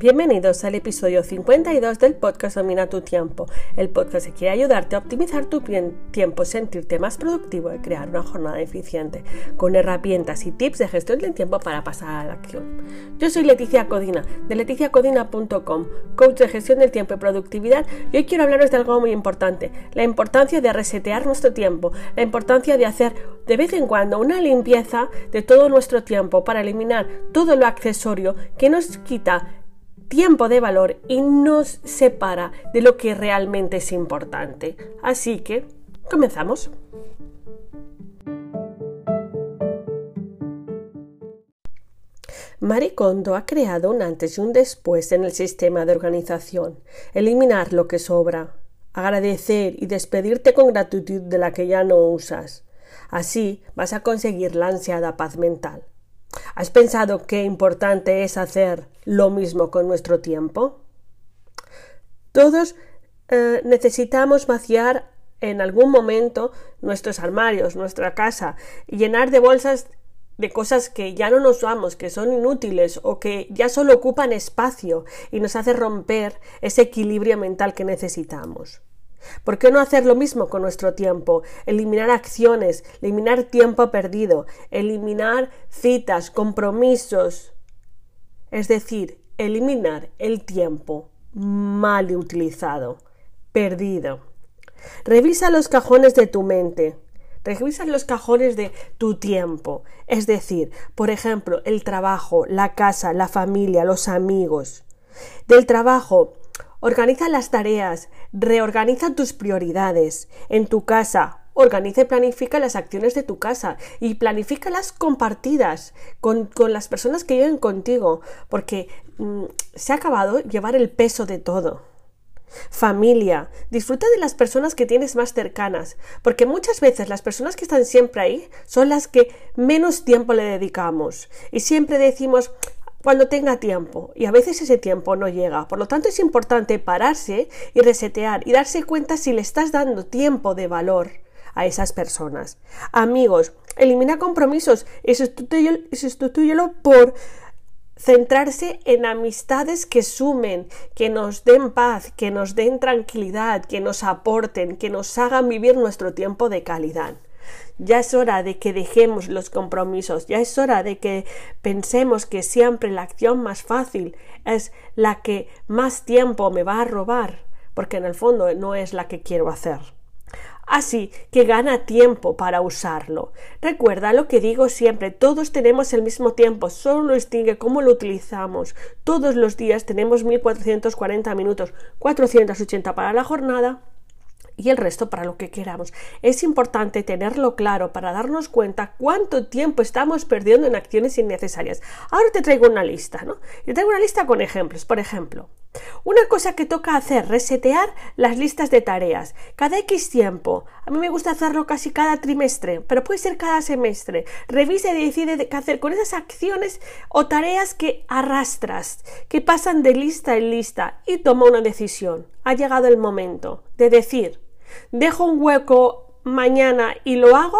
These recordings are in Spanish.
Bienvenidos al episodio 52 del podcast Domina tu tiempo, el podcast que quiere ayudarte a optimizar tu tiempo, sentirte más productivo y crear una jornada eficiente, con herramientas y tips de gestión del tiempo para pasar a la acción. Yo soy Leticia Codina, de leticiacodina.com, coach de gestión del tiempo y productividad, y hoy quiero hablaros de algo muy importante, la importancia de resetear nuestro tiempo, la importancia de hacer de vez en cuando una limpieza de todo nuestro tiempo para eliminar todo lo accesorio que nos quita tiempo de valor y nos separa de lo que realmente es importante. Así que, comenzamos. Marie Kondo ha creado un antes y un después en el sistema de organización. Eliminar lo que sobra. Agradecer y despedirte con gratitud de la que ya no usas. Así vas a conseguir la ansiada paz mental. ¿Has pensado qué importante es hacer lo mismo con nuestro tiempo? Todos eh, necesitamos vaciar en algún momento nuestros armarios, nuestra casa, llenar de bolsas de cosas que ya no nos usamos, que son inútiles o que ya solo ocupan espacio y nos hace romper ese equilibrio mental que necesitamos. ¿Por qué no hacer lo mismo con nuestro tiempo? Eliminar acciones, eliminar tiempo perdido, eliminar citas, compromisos. Es decir, eliminar el tiempo mal utilizado, perdido. Revisa los cajones de tu mente. Revisa los cajones de tu tiempo. Es decir, por ejemplo, el trabajo, la casa, la familia, los amigos. Del trabajo, Organiza las tareas, reorganiza tus prioridades. En tu casa, organiza y planifica las acciones de tu casa y las compartidas con, con las personas que viven contigo, porque mm, se ha acabado llevar el peso de todo. Familia, disfruta de las personas que tienes más cercanas, porque muchas veces las personas que están siempre ahí son las que menos tiempo le dedicamos y siempre decimos cuando tenga tiempo y a veces ese tiempo no llega. Por lo tanto es importante pararse y resetear y darse cuenta si le estás dando tiempo de valor a esas personas. Amigos, elimina compromisos y sustituyelo por centrarse en amistades que sumen, que nos den paz, que nos den tranquilidad, que nos aporten, que nos hagan vivir nuestro tiempo de calidad. Ya es hora de que dejemos los compromisos, ya es hora de que pensemos que siempre la acción más fácil es la que más tiempo me va a robar, porque en el fondo no es la que quiero hacer. Así que gana tiempo para usarlo. Recuerda lo que digo siempre, todos tenemos el mismo tiempo, solo distingue cómo lo utilizamos. Todos los días tenemos 1440 minutos, 480 para la jornada y el resto para lo que queramos. Es importante tenerlo claro para darnos cuenta cuánto tiempo estamos perdiendo en acciones innecesarias. Ahora te traigo una lista, ¿no? Te traigo una lista con ejemplos. Por ejemplo, una cosa que toca hacer, resetear las listas de tareas. Cada X tiempo. A mí me gusta hacerlo casi cada trimestre, pero puede ser cada semestre. Revisa y decide qué hacer con esas acciones o tareas que arrastras, que pasan de lista en lista y toma una decisión. Ha llegado el momento de decir, ¿dejo un hueco mañana y lo hago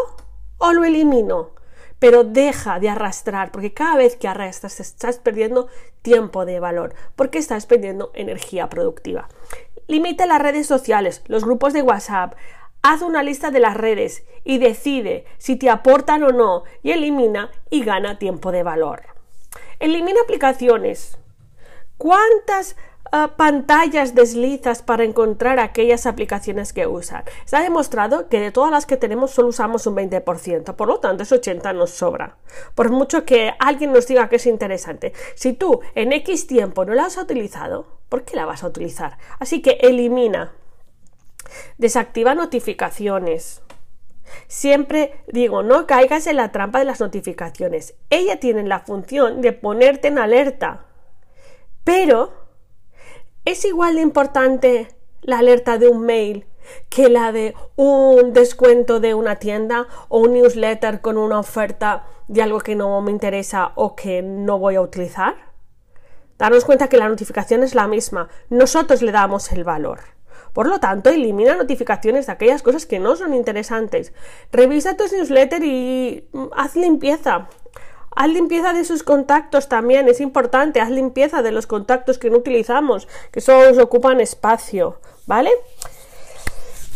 o lo elimino? pero deja de arrastrar, porque cada vez que arrastras estás perdiendo tiempo de valor, porque estás perdiendo energía productiva. Limita las redes sociales, los grupos de WhatsApp, haz una lista de las redes y decide si te aportan o no y elimina y gana tiempo de valor. Elimina aplicaciones. ¿Cuántas pantallas deslizas para encontrar aquellas aplicaciones que usan. ha demostrado que de todas las que tenemos solo usamos un 20%, por lo tanto ese 80% nos sobra. Por mucho que alguien nos diga que es interesante, si tú en X tiempo no la has utilizado, ¿por qué la vas a utilizar? Así que elimina, desactiva notificaciones. Siempre digo, no caigas en la trampa de las notificaciones. Ellas tienen la función de ponerte en alerta. Pero ¿Es igual de importante la alerta de un mail que la de un descuento de una tienda o un newsletter con una oferta de algo que no me interesa o que no voy a utilizar? Darnos cuenta que la notificación es la misma, nosotros le damos el valor. Por lo tanto, elimina notificaciones de aquellas cosas que no son interesantes. Revisa tus newsletters y haz limpieza Haz limpieza de sus contactos también, es importante. Haz limpieza de los contactos que no utilizamos, que solo ocupan espacio, ¿vale?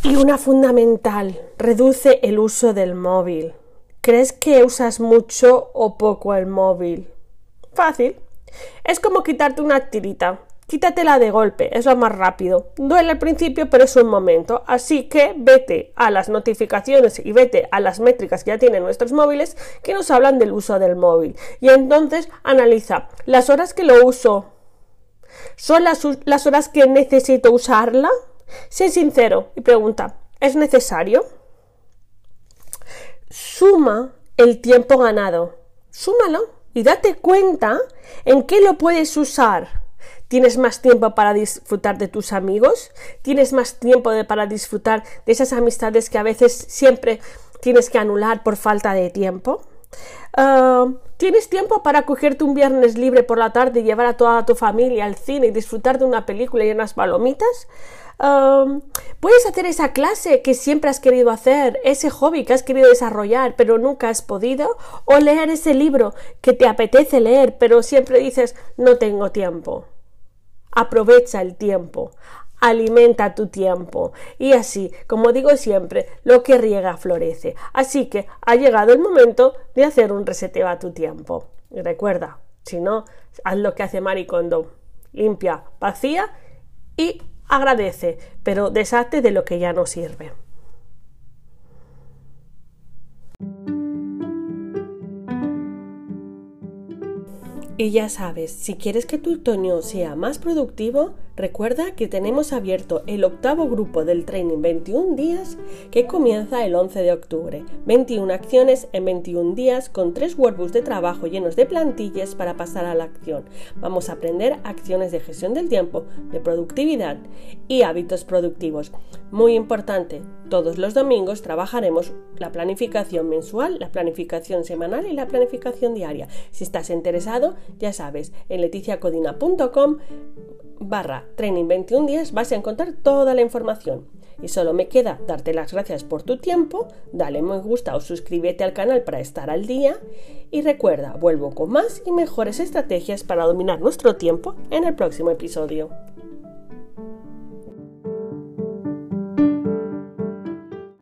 Y una fundamental, reduce el uso del móvil. ¿Crees que usas mucho o poco el móvil? Fácil. Es como quitarte una tirita. Quítatela de golpe, es lo más rápido. Duele al principio, pero es un momento. Así que vete a las notificaciones y vete a las métricas que ya tienen nuestros móviles que nos hablan del uso del móvil. Y entonces analiza las horas que lo uso. ¿Son las, las horas que necesito usarla? Sé sincero y pregunta, ¿es necesario? Suma el tiempo ganado. Súmalo y date cuenta en qué lo puedes usar. ¿Tienes más tiempo para disfrutar de tus amigos? ¿Tienes más tiempo para disfrutar de esas amistades que a veces siempre tienes que anular por falta de tiempo? Ah, ¿Tienes tiempo para cogerte un viernes libre por la tarde y llevar a toda tu familia al cine y disfrutar de una película y unas palomitas? puedes hacer esa clase que siempre has querido hacer, ese hobby que has querido desarrollar pero nunca has podido, o leer ese libro que te apetece leer pero siempre dices no tengo tiempo. Aprovecha el tiempo, alimenta tu tiempo y así, como digo siempre, lo que riega florece. Así que ha llegado el momento de hacer un reseteo a tu tiempo. Y recuerda, si no, haz lo que hace Maricondo. Limpia, vacía y agradece, pero deshazte de lo que ya no sirve. Y ya sabes, si quieres que tu otoño sea más productivo, recuerda que tenemos abierto el octavo grupo del training 21 días que comienza el 11 de octubre. 21 acciones en 21 días con tres workbooks de trabajo llenos de plantillas para pasar a la acción. Vamos a aprender acciones de gestión del tiempo, de productividad y hábitos productivos. Muy importante, todos los domingos trabajaremos la planificación mensual, la planificación semanal y la planificación diaria. Si estás interesado, ya sabes, en leticiacodina.com barra training 21 días vas a encontrar toda la información. Y solo me queda darte las gracias por tu tiempo, dale me gusta o suscríbete al canal para estar al día y recuerda, vuelvo con más y mejores estrategias para dominar nuestro tiempo en el próximo episodio.